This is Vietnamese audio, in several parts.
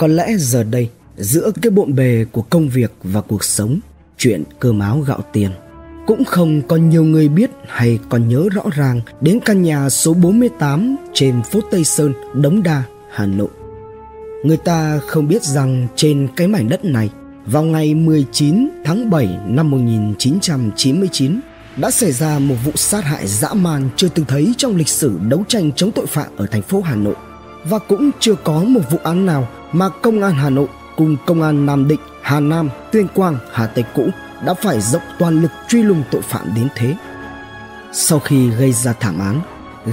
Có lẽ giờ đây, giữa cái bộn bề của công việc và cuộc sống, chuyện cơm áo gạo tiền, cũng không có nhiều người biết hay còn nhớ rõ ràng đến căn nhà số 48 trên phố Tây Sơn, Đống Đa, Hà Nội. Người ta không biết rằng trên cái mảnh đất này, vào ngày 19 tháng 7 năm 1999, đã xảy ra một vụ sát hại dã man chưa từng thấy trong lịch sử đấu tranh chống tội phạm ở thành phố Hà Nội và cũng chưa có một vụ án nào mà công an Hà Nội cùng công an Nam Định, Hà Nam, Tuyên Quang, Hà Tây cũ đã phải dốc toàn lực truy lùng tội phạm đến thế. Sau khi gây ra thảm án,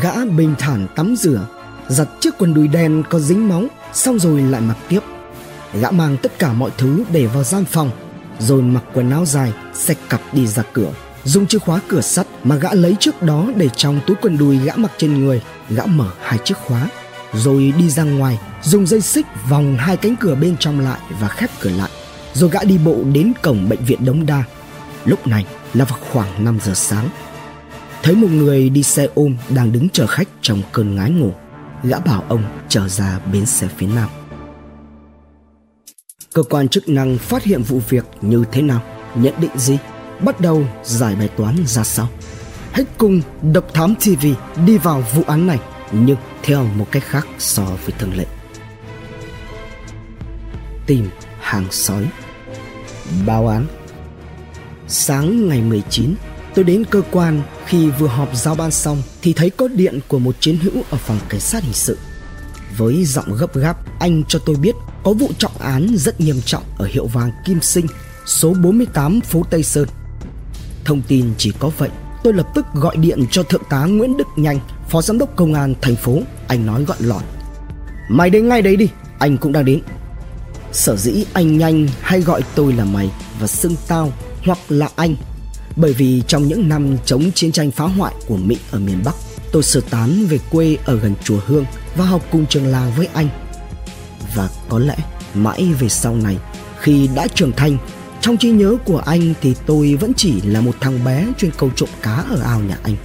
gã bình thản tắm rửa, giặt chiếc quần đùi đen có dính máu, xong rồi lại mặc tiếp. Gã mang tất cả mọi thứ để vào gian phòng, rồi mặc quần áo dài, xách cặp đi ra cửa dùng chìa khóa cửa sắt mà gã lấy trước đó để trong túi quần đùi gã mặc trên người gã mở hai chiếc khóa rồi đi ra ngoài, dùng dây xích vòng hai cánh cửa bên trong lại và khép cửa lại, rồi gã đi bộ đến cổng bệnh viện đống đa. Lúc này là vào khoảng 5 giờ sáng, thấy một người đi xe ôm đang đứng chờ khách trong cơn ngái ngủ. Gã bảo ông trở ra bến xe phía nam. Cơ quan chức năng phát hiện vụ việc như thế nào? Nhận định gì? Bắt đầu giải bài toán ra sao. Hãy cùng Độc Thám TV đi vào vụ án này nhưng theo một cách khác so với thường lệ. Tìm hàng sói Báo án Sáng ngày 19, tôi đến cơ quan khi vừa họp giao ban xong thì thấy có điện của một chiến hữu ở phòng cảnh sát hình sự. Với giọng gấp gáp, anh cho tôi biết có vụ trọng án rất nghiêm trọng ở hiệu vàng Kim Sinh, số 48 phố Tây Sơn. Thông tin chỉ có vậy, tôi lập tức gọi điện cho thượng tá Nguyễn Đức Nhanh, phó giám đốc công an thành phố. Anh nói gọn lọt: "Mày đến ngay đấy đi, anh cũng đang đến." Sở dĩ anh Nhanh hay gọi tôi là mày và xưng tao hoặc là anh bởi vì trong những năm chống chiến tranh phá hoại của Mỹ ở miền Bắc, tôi sơ tán về quê ở gần chùa Hương và học cùng trường làng với anh. Và có lẽ mãi về sau này, khi đã trưởng thành trong trí nhớ của anh thì tôi vẫn chỉ là một thằng bé chuyên câu trộm cá ở ao nhà anh.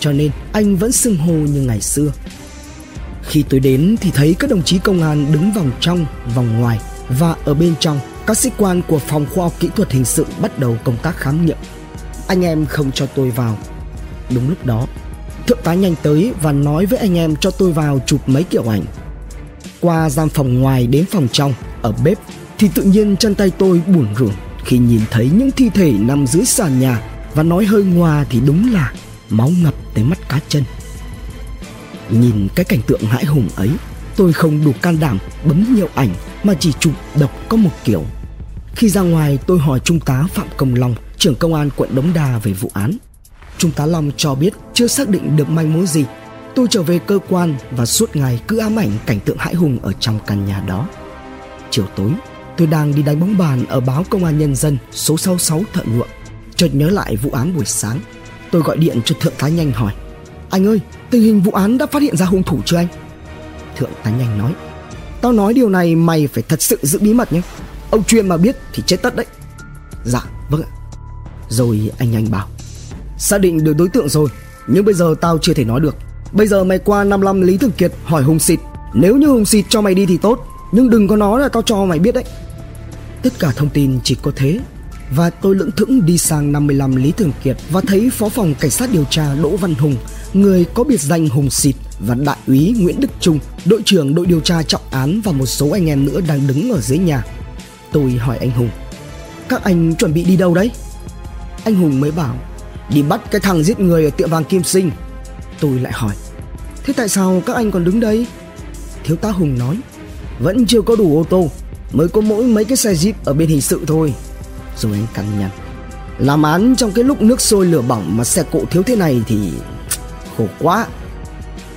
Cho nên anh vẫn xưng hô như ngày xưa. Khi tôi đến thì thấy các đồng chí công an đứng vòng trong, vòng ngoài và ở bên trong các sĩ quan của phòng khoa học kỹ thuật hình sự bắt đầu công tác khám nghiệm. Anh em không cho tôi vào. Đúng lúc đó, thượng tá nhanh tới và nói với anh em cho tôi vào chụp mấy kiểu ảnh. Qua gian phòng ngoài đến phòng trong, ở bếp thì tự nhiên chân tay tôi buồn rủn khi nhìn thấy những thi thể nằm dưới sàn nhà và nói hơi ngoa thì đúng là máu ngập tới mắt cá chân. Nhìn cái cảnh tượng hãi hùng ấy, tôi không đủ can đảm bấm nhiều ảnh mà chỉ chụp độc có một kiểu. Khi ra ngoài tôi hỏi Trung tá Phạm Công Long, trưởng công an quận Đống Đa về vụ án. Trung tá Long cho biết chưa xác định được manh mối gì. Tôi trở về cơ quan và suốt ngày cứ ám ảnh cảnh tượng hãi hùng ở trong căn nhà đó. Chiều tối, Tôi đang đi đánh bóng bàn ở báo Công an Nhân dân số 66 Thợ Nhuộm. Chợt nhớ lại vụ án buổi sáng. Tôi gọi điện cho Thượng tá Nhanh hỏi. Anh ơi, tình hình vụ án đã phát hiện ra hung thủ chưa anh? Thượng tá Nhanh nói. Tao nói điều này mày phải thật sự giữ bí mật nhé. Ông chuyên mà biết thì chết tất đấy. Dạ, vâng ạ. Rồi anh Nhanh bảo. Xác định được đối tượng rồi, nhưng bây giờ tao chưa thể nói được. Bây giờ mày qua 55 Lý Thường Kiệt hỏi Hùng Xịt. Nếu như Hùng Xịt cho mày đi thì tốt, nhưng đừng có nói là tao cho mày biết đấy Tất cả thông tin chỉ có thế và tôi lững thững đi sang 55 Lý Thường Kiệt Và thấy Phó phòng Cảnh sát điều tra Đỗ Văn Hùng, Người có biệt danh Hùng Xịt Và Đại úy Nguyễn Đức Trung, Đội trưởng đội điều tra trọng án Và một số anh em nữa đang đứng ở dưới nhà. Tôi hỏi anh Hùng, Các anh chuẩn bị đi đâu đấy? Anh Hùng mới bảo, Đi bắt cái thằng giết người ở tiệm vàng Kim Sinh. Tôi lại hỏi, Thế tại sao các anh còn đứng đây? Thiếu tá Hùng nói, Vẫn chưa có đủ ô tô, mới có mỗi mấy cái xe jeep ở bên hình sự thôi rồi anh căn nhằn làm án trong cái lúc nước sôi lửa bỏng mà xe cộ thiếu thế này thì khổ quá.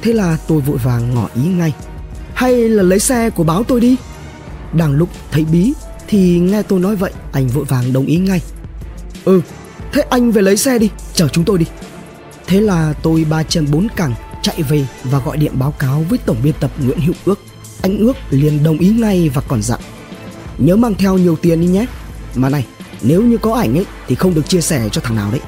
Thế là tôi vội vàng ngỏ ý ngay. Hay là lấy xe của báo tôi đi. Đang lúc thấy bí thì nghe tôi nói vậy, anh vội vàng đồng ý ngay. Ừ thế anh về lấy xe đi, chở chúng tôi đi. Thế là tôi ba chân bốn cẳng chạy về và gọi điện báo cáo với tổng biên tập nguyễn hữu ước. Anh ước liền đồng ý ngay và còn dặn. Nhớ mang theo nhiều tiền đi nhé. Mà này nếu như có ảnh ấy Thì không được chia sẻ cho thằng nào đấy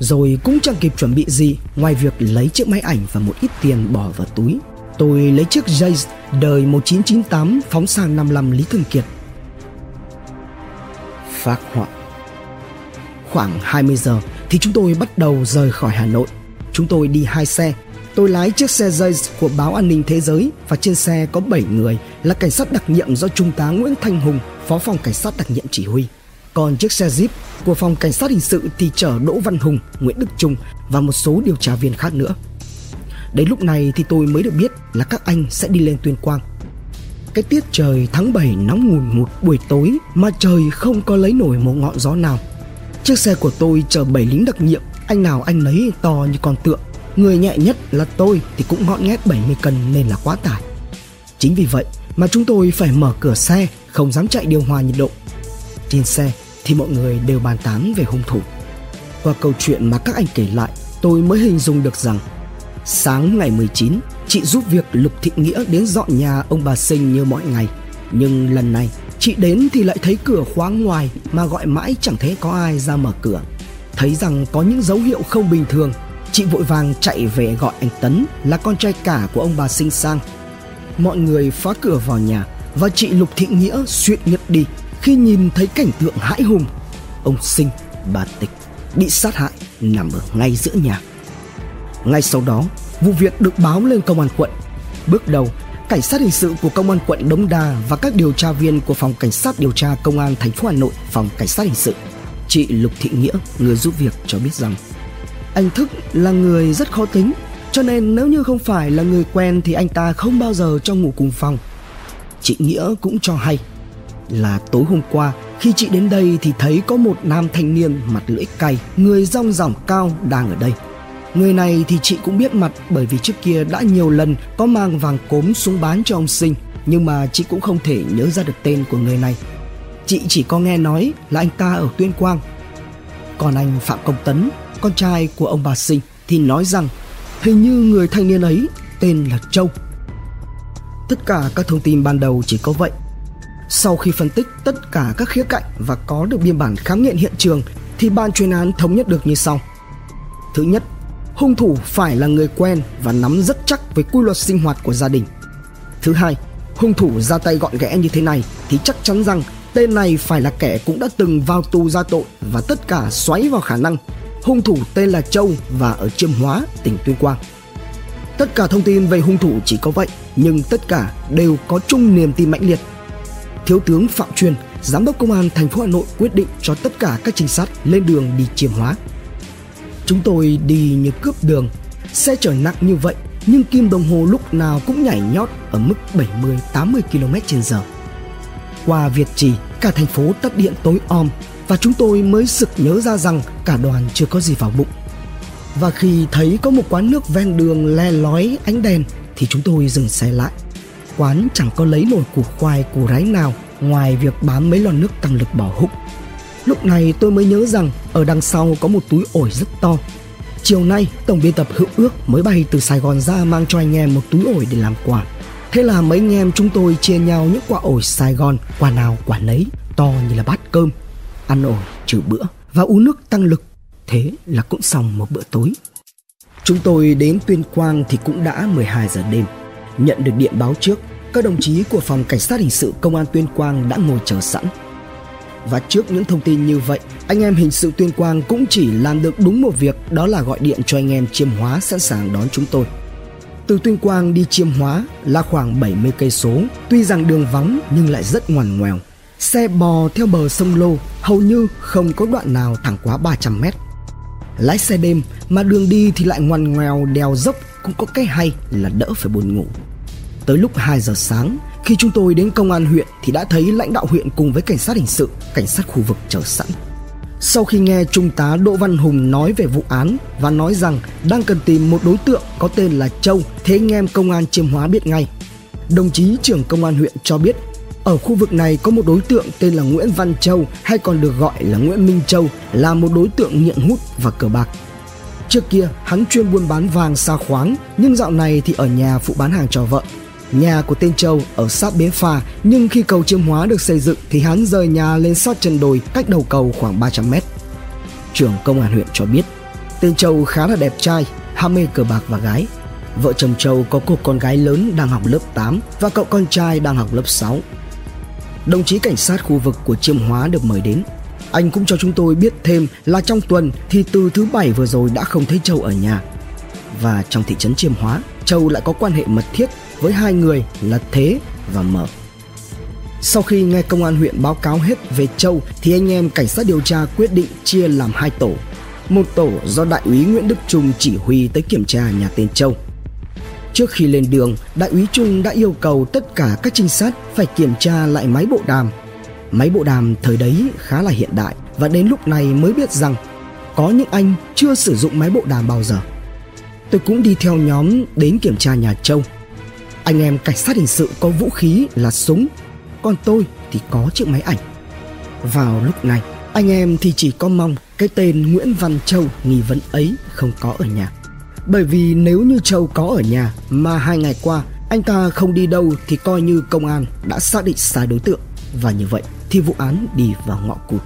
Rồi cũng chẳng kịp chuẩn bị gì Ngoài việc lấy chiếc máy ảnh và một ít tiền bỏ vào túi Tôi lấy chiếc Jays đời 1998 phóng sang 55 Lý Thường Kiệt. Phác họa Khoảng 20 giờ thì chúng tôi bắt đầu rời khỏi Hà Nội. Chúng tôi đi hai xe. Tôi lái chiếc xe Jays của báo An ninh Thế giới và trên xe có 7 người là cảnh sát đặc nhiệm do Trung tá Nguyễn Thanh Hùng, Phó phòng cảnh sát đặc nhiệm chỉ huy. Còn chiếc xe Jeep của phòng cảnh sát hình sự thì chở Đỗ Văn Hùng, Nguyễn Đức Trung và một số điều tra viên khác nữa. Đến lúc này thì tôi mới được biết là các anh sẽ đi lên Tuyên Quang. Cái tiết trời tháng 7 nóng ngùn ngụt buổi tối mà trời không có lấy nổi một ngọn gió nào. Chiếc xe của tôi chở 7 lính đặc nhiệm, anh nào anh nấy to như con tượng. Người nhẹ nhất là tôi thì cũng ngọn nghét 70 cân nên là quá tải. Chính vì vậy mà chúng tôi phải mở cửa xe, không dám chạy điều hòa nhiệt độ. Trên xe thì mọi người đều bàn tán về hung thủ. Qua câu chuyện mà các anh kể lại, tôi mới hình dung được rằng Sáng ngày 19, chị giúp việc Lục Thị Nghĩa đến dọn nhà ông bà Sinh như mọi ngày. Nhưng lần này, chị đến thì lại thấy cửa khóa ngoài mà gọi mãi chẳng thấy có ai ra mở cửa. Thấy rằng có những dấu hiệu không bình thường, chị vội vàng chạy về gọi anh Tấn là con trai cả của ông bà Sinh sang. Mọi người phá cửa vào nhà và chị Lục Thị Nghĩa suýt ngất đi khi nhìn thấy cảnh tượng hãi hùng. Ông Sinh, bà Tịch bị sát hại nằm ở ngay giữa nhà. Ngay sau đó, vụ việc được báo lên công an quận. Bước đầu, cảnh sát hình sự của công an quận Đống Đa và các điều tra viên của phòng cảnh sát điều tra công an thành phố Hà Nội, phòng cảnh sát hình sự, chị Lục Thị Nghĩa, người giúp việc cho biết rằng anh Thức là người rất khó tính, cho nên nếu như không phải là người quen thì anh ta không bao giờ cho ngủ cùng phòng. Chị Nghĩa cũng cho hay là tối hôm qua khi chị đến đây thì thấy có một nam thanh niên mặt lưỡi cay, người rong ròng cao đang ở đây. Người này thì chị cũng biết mặt bởi vì trước kia đã nhiều lần có mang vàng cốm xuống bán cho ông Sinh nhưng mà chị cũng không thể nhớ ra được tên của người này. Chị chỉ có nghe nói là anh ta ở Tuyên Quang. Còn anh Phạm Công Tấn, con trai của ông bà Sinh thì nói rằng hình như người thanh niên ấy tên là Châu. Tất cả các thông tin ban đầu chỉ có vậy. Sau khi phân tích tất cả các khía cạnh và có được biên bản khám nghiệm hiện trường thì ban chuyên án thống nhất được như sau. Thứ nhất, hung thủ phải là người quen và nắm rất chắc với quy luật sinh hoạt của gia đình. Thứ hai, hung thủ ra tay gọn ghẽ như thế này thì chắc chắn rằng tên này phải là kẻ cũng đã từng vào tù ra tội và tất cả xoáy vào khả năng hung thủ tên là Châu và ở Chiêm Hóa, tỉnh Tuyên Quang. Tất cả thông tin về hung thủ chỉ có vậy, nhưng tất cả đều có chung niềm tin mãnh liệt. Thiếu tướng Phạm Truyền, giám đốc công an thành phố Hà Nội quyết định cho tất cả các trinh sát lên đường đi chiếm Hóa. Chúng tôi đi như cướp đường, xe chở nặng như vậy nhưng kim đồng hồ lúc nào cũng nhảy nhót ở mức 70-80 km h Qua Việt Trì, cả thành phố tắt điện tối om và chúng tôi mới sực nhớ ra rằng cả đoàn chưa có gì vào bụng. Và khi thấy có một quán nước ven đường le lói ánh đèn thì chúng tôi dừng xe lại. Quán chẳng có lấy nổi củ khoai củ ráy nào ngoài việc bám mấy lon nước tăng lực bỏ húc Lúc này tôi mới nhớ rằng ở đằng sau có một túi ổi rất to. Chiều nay, tổng biên tập Hữu Ước mới bay từ Sài Gòn ra mang cho anh em một túi ổi để làm quà. Thế là mấy anh em chúng tôi chia nhau những quả ổi Sài Gòn, quả nào quả nấy, to như là bát cơm. Ăn ổi trừ bữa và uống nước tăng lực. Thế là cũng xong một bữa tối. Chúng tôi đến Tuyên Quang thì cũng đã 12 giờ đêm. Nhận được điện báo trước, các đồng chí của phòng cảnh sát hình sự công an Tuyên Quang đã ngồi chờ sẵn và trước những thông tin như vậy, anh em hình sự Tuyên Quang cũng chỉ làm được đúng một việc đó là gọi điện cho anh em Chiêm Hóa sẵn sàng đón chúng tôi. Từ Tuyên Quang đi Chiêm Hóa là khoảng 70 cây số, tuy rằng đường vắng nhưng lại rất ngoằn ngoèo. Xe bò theo bờ sông Lô hầu như không có đoạn nào thẳng quá 300 mét. Lái xe đêm mà đường đi thì lại ngoằn ngoèo đèo dốc cũng có cái hay là đỡ phải buồn ngủ. Tới lúc 2 giờ sáng, khi chúng tôi đến công an huyện thì đã thấy lãnh đạo huyện cùng với cảnh sát hình sự, cảnh sát khu vực chờ sẵn. Sau khi nghe Trung tá Đỗ Văn Hùng nói về vụ án và nói rằng đang cần tìm một đối tượng có tên là Châu, thế anh em công an Chiêm Hóa biết ngay. Đồng chí trưởng công an huyện cho biết ở khu vực này có một đối tượng tên là Nguyễn Văn Châu hay còn được gọi là Nguyễn Minh Châu là một đối tượng nghiện hút và cờ bạc. Trước kia hắn chuyên buôn bán vàng xa khoáng nhưng dạo này thì ở nhà phụ bán hàng cho vợ Nhà của tên Châu ở sát bến phà nhưng khi cầu Chiêm Hóa được xây dựng thì hắn rời nhà lên sát chân đồi cách đầu cầu khoảng 300 mét. Trưởng công an huyện cho biết tên Châu khá là đẹp trai, ham mê cờ bạc và gái. Vợ chồng Châu có cô con gái lớn đang học lớp 8 và cậu con trai đang học lớp 6. Đồng chí cảnh sát khu vực của Chiêm Hóa được mời đến. Anh cũng cho chúng tôi biết thêm là trong tuần thì từ thứ bảy vừa rồi đã không thấy Châu ở nhà. Và trong thị trấn Chiêm Hóa, Châu lại có quan hệ mật thiết với hai người là Thế và Mở. Sau khi nghe công an huyện báo cáo hết về Châu thì anh em cảnh sát điều tra quyết định chia làm hai tổ. Một tổ do đại úy Nguyễn Đức Trung chỉ huy tới kiểm tra nhà tên Châu. Trước khi lên đường, đại úy Trung đã yêu cầu tất cả các trinh sát phải kiểm tra lại máy bộ đàm. Máy bộ đàm thời đấy khá là hiện đại và đến lúc này mới biết rằng có những anh chưa sử dụng máy bộ đàm bao giờ. Tôi cũng đi theo nhóm đến kiểm tra nhà Châu. Anh em cảnh sát hình sự có vũ khí là súng còn tôi thì có chiếc máy ảnh. Vào lúc này, anh em thì chỉ có mong cái tên Nguyễn Văn Châu nghi vấn ấy không có ở nhà. Bởi vì nếu như Châu có ở nhà mà hai ngày qua anh ta không đi đâu thì coi như công an đã xác định sai đối tượng và như vậy thì vụ án đi vào ngõ cụt.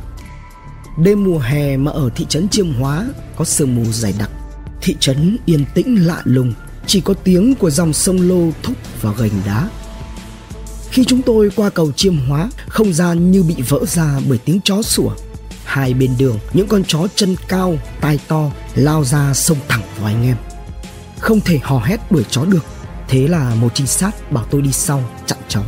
Đêm mùa hè mà ở thị trấn Chiêm Hóa có sương mù dày đặc. Thị trấn yên tĩnh lạ lùng, chỉ có tiếng của dòng sông Lô thúc vào gành đá khi chúng tôi qua cầu chiêm hóa, không gian như bị vỡ ra bởi tiếng chó sủa. Hai bên đường, những con chó chân cao, tai to lao ra sông thẳng vào anh em. Không thể hò hét đuổi chó được, thế là một trinh sát bảo tôi đi sau chặn chó.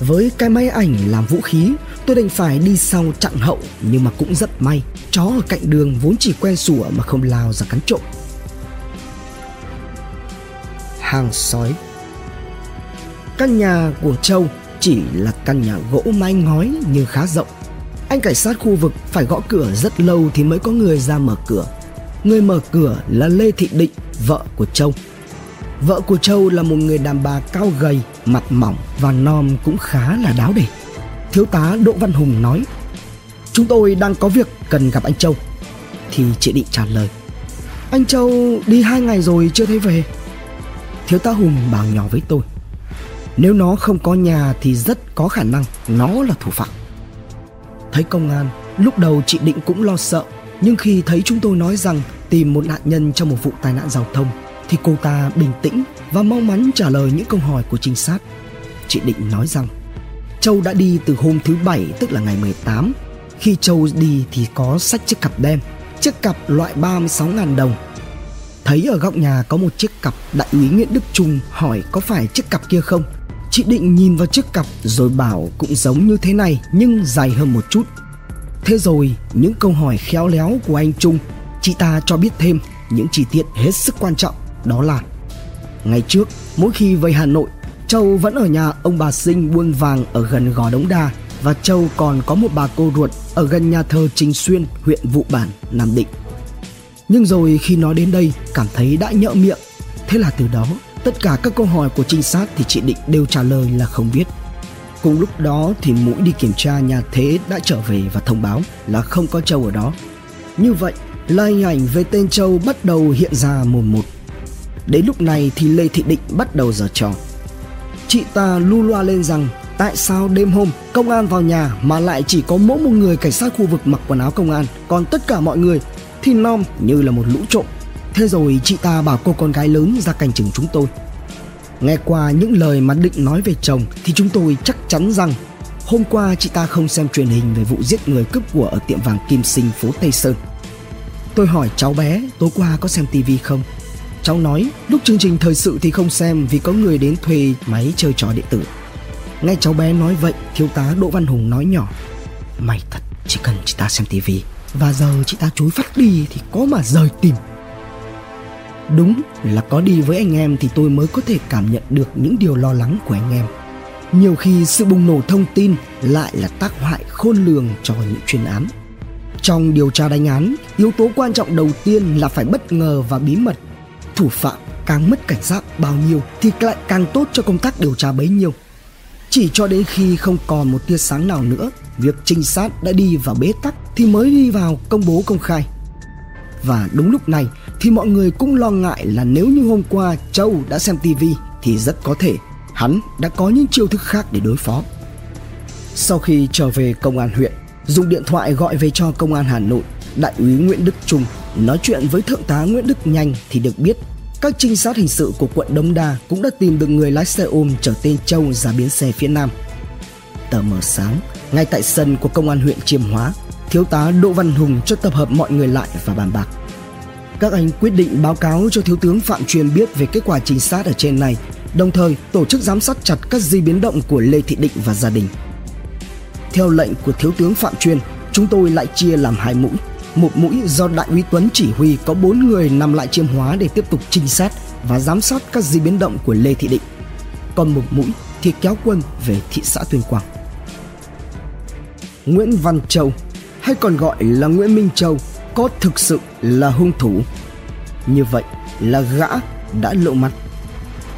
Với cái máy ảnh làm vũ khí, tôi đành phải đi sau chặn hậu nhưng mà cũng rất may, chó ở cạnh đường vốn chỉ quen sủa mà không lao ra cắn trộm. Hàng sói Căn nhà của Châu chỉ là căn nhà gỗ mái ngói nhưng khá rộng. Anh cảnh sát khu vực phải gõ cửa rất lâu thì mới có người ra mở cửa. Người mở cửa là Lê Thị Định, vợ của Châu. Vợ của Châu là một người đàn bà cao gầy, mặt mỏng và nom cũng khá là đáo để. Thiếu tá Đỗ Văn Hùng nói Chúng tôi đang có việc cần gặp anh Châu Thì chị Định trả lời Anh Châu đi hai ngày rồi chưa thấy về Thiếu tá Hùng bảo nhỏ với tôi nếu nó không có nhà thì rất có khả năng nó là thủ phạm. Thấy công an, lúc đầu chị Định cũng lo sợ, nhưng khi thấy chúng tôi nói rằng tìm một nạn nhân trong một vụ tai nạn giao thông thì cô ta bình tĩnh và mau mắn trả lời những câu hỏi của trinh sát. Chị Định nói rằng Châu đã đi từ hôm thứ bảy tức là ngày 18. Khi Châu đi thì có sách chiếc cặp đen, chiếc cặp loại 36.000 đồng. Thấy ở góc nhà có một chiếc cặp đại úy Nguyễn Đức Trung hỏi có phải chiếc cặp kia không Chị định nhìn vào chiếc cặp rồi bảo cũng giống như thế này nhưng dài hơn một chút. Thế rồi những câu hỏi khéo léo của anh Trung, chị ta cho biết thêm những chi tiết hết sức quan trọng đó là Ngày trước, mỗi khi về Hà Nội, Châu vẫn ở nhà ông bà Sinh buôn vàng ở gần Gò Đống Đa và Châu còn có một bà cô ruột ở gần nhà thờ Trình Xuyên, huyện Vụ Bản, Nam Định. Nhưng rồi khi nói đến đây cảm thấy đã nhỡ miệng, thế là từ đó Tất cả các câu hỏi của trinh sát thì chị Định đều trả lời là không biết. Cùng lúc đó thì mũi đi kiểm tra nhà Thế đã trở về và thông báo là không có Châu ở đó. Như vậy là hình ảnh về tên Châu bắt đầu hiện ra mồm một. Đến lúc này thì Lê Thị Định bắt đầu giở trò. Chị ta lu loa lên rằng, tại sao đêm hôm công an vào nhà mà lại chỉ có mỗi một người cảnh sát khu vực mặc quần áo công an, còn tất cả mọi người thì nom như là một lũ trộm? Thế rồi chị ta bảo cô con gái lớn ra canh chừng chúng tôi. Nghe qua những lời mà Định nói về chồng Thì chúng tôi chắc chắn rằng Hôm qua chị ta không xem truyền hình về vụ giết người cướp của ở tiệm vàng Kim Sinh phố Tây Sơn. Tôi hỏi cháu bé, tối qua có xem tivi không? Cháu nói lúc chương trình thời sự thì không xem vì có người đến thuê máy chơi trò điện tử Nghe cháu bé nói vậy thiếu tá Đỗ Văn Hùng nói nhỏ Mày thật chỉ cần chị ta xem tivi Và giờ chị ta chối phát đi thì có mà rời tìm Đúng là có đi với anh em thì tôi mới có thể cảm nhận được những điều lo lắng của anh em. Nhiều khi sự bùng nổ thông tin lại là tác hại khôn lường cho những chuyên án. Trong điều tra đánh án, yếu tố quan trọng đầu tiên là phải bất ngờ và bí mật. Thủ phạm càng mất cảnh giác bao nhiêu thì lại càng tốt cho công tác điều tra bấy nhiêu. Chỉ cho đến khi không còn một tia sáng nào nữa, việc trinh sát đã đi vào bế tắc thì mới đi vào công bố công khai. Và đúng lúc này thì mọi người cũng lo ngại là nếu như hôm qua Châu đã xem tivi thì rất có thể hắn đã có những chiêu thức khác để đối phó. Sau khi trở về công an huyện, dùng điện thoại gọi về cho công an Hà Nội, đại úy Nguyễn Đức Trung nói chuyện với thượng tá Nguyễn Đức Nhanh thì được biết các trinh sát hình sự của quận Đống Đa cũng đã tìm được người lái xe ôm chở tên Châu ra biến xe phía Nam. Tờ mờ sáng, ngay tại sân của công an huyện Chiêm Hóa, thiếu tá Đỗ Văn Hùng cho tập hợp mọi người lại và bàn bạc. Các anh quyết định báo cáo cho thiếu tướng Phạm Truyền biết về kết quả trinh sát ở trên này, đồng thời tổ chức giám sát chặt các di biến động của Lê Thị Định và gia đình. Theo lệnh của thiếu tướng Phạm Truyền, chúng tôi lại chia làm hai mũi. Một mũi do đại úy Tuấn chỉ huy có bốn người nằm lại chiêm hóa để tiếp tục trinh sát và giám sát các di biến động của Lê Thị Định. Còn một mũi thì kéo quân về thị xã Tuyên Quang. Nguyễn Văn Châu hay còn gọi là Nguyễn Minh Châu có thực sự là hung thủ. Như vậy là gã đã lộ mặt.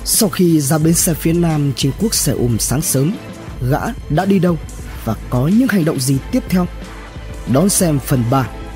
Sau khi ra bến xe phía nam trên quốc xe ôm sáng sớm, gã đã đi đâu và có những hành động gì tiếp theo? Đón xem phần 3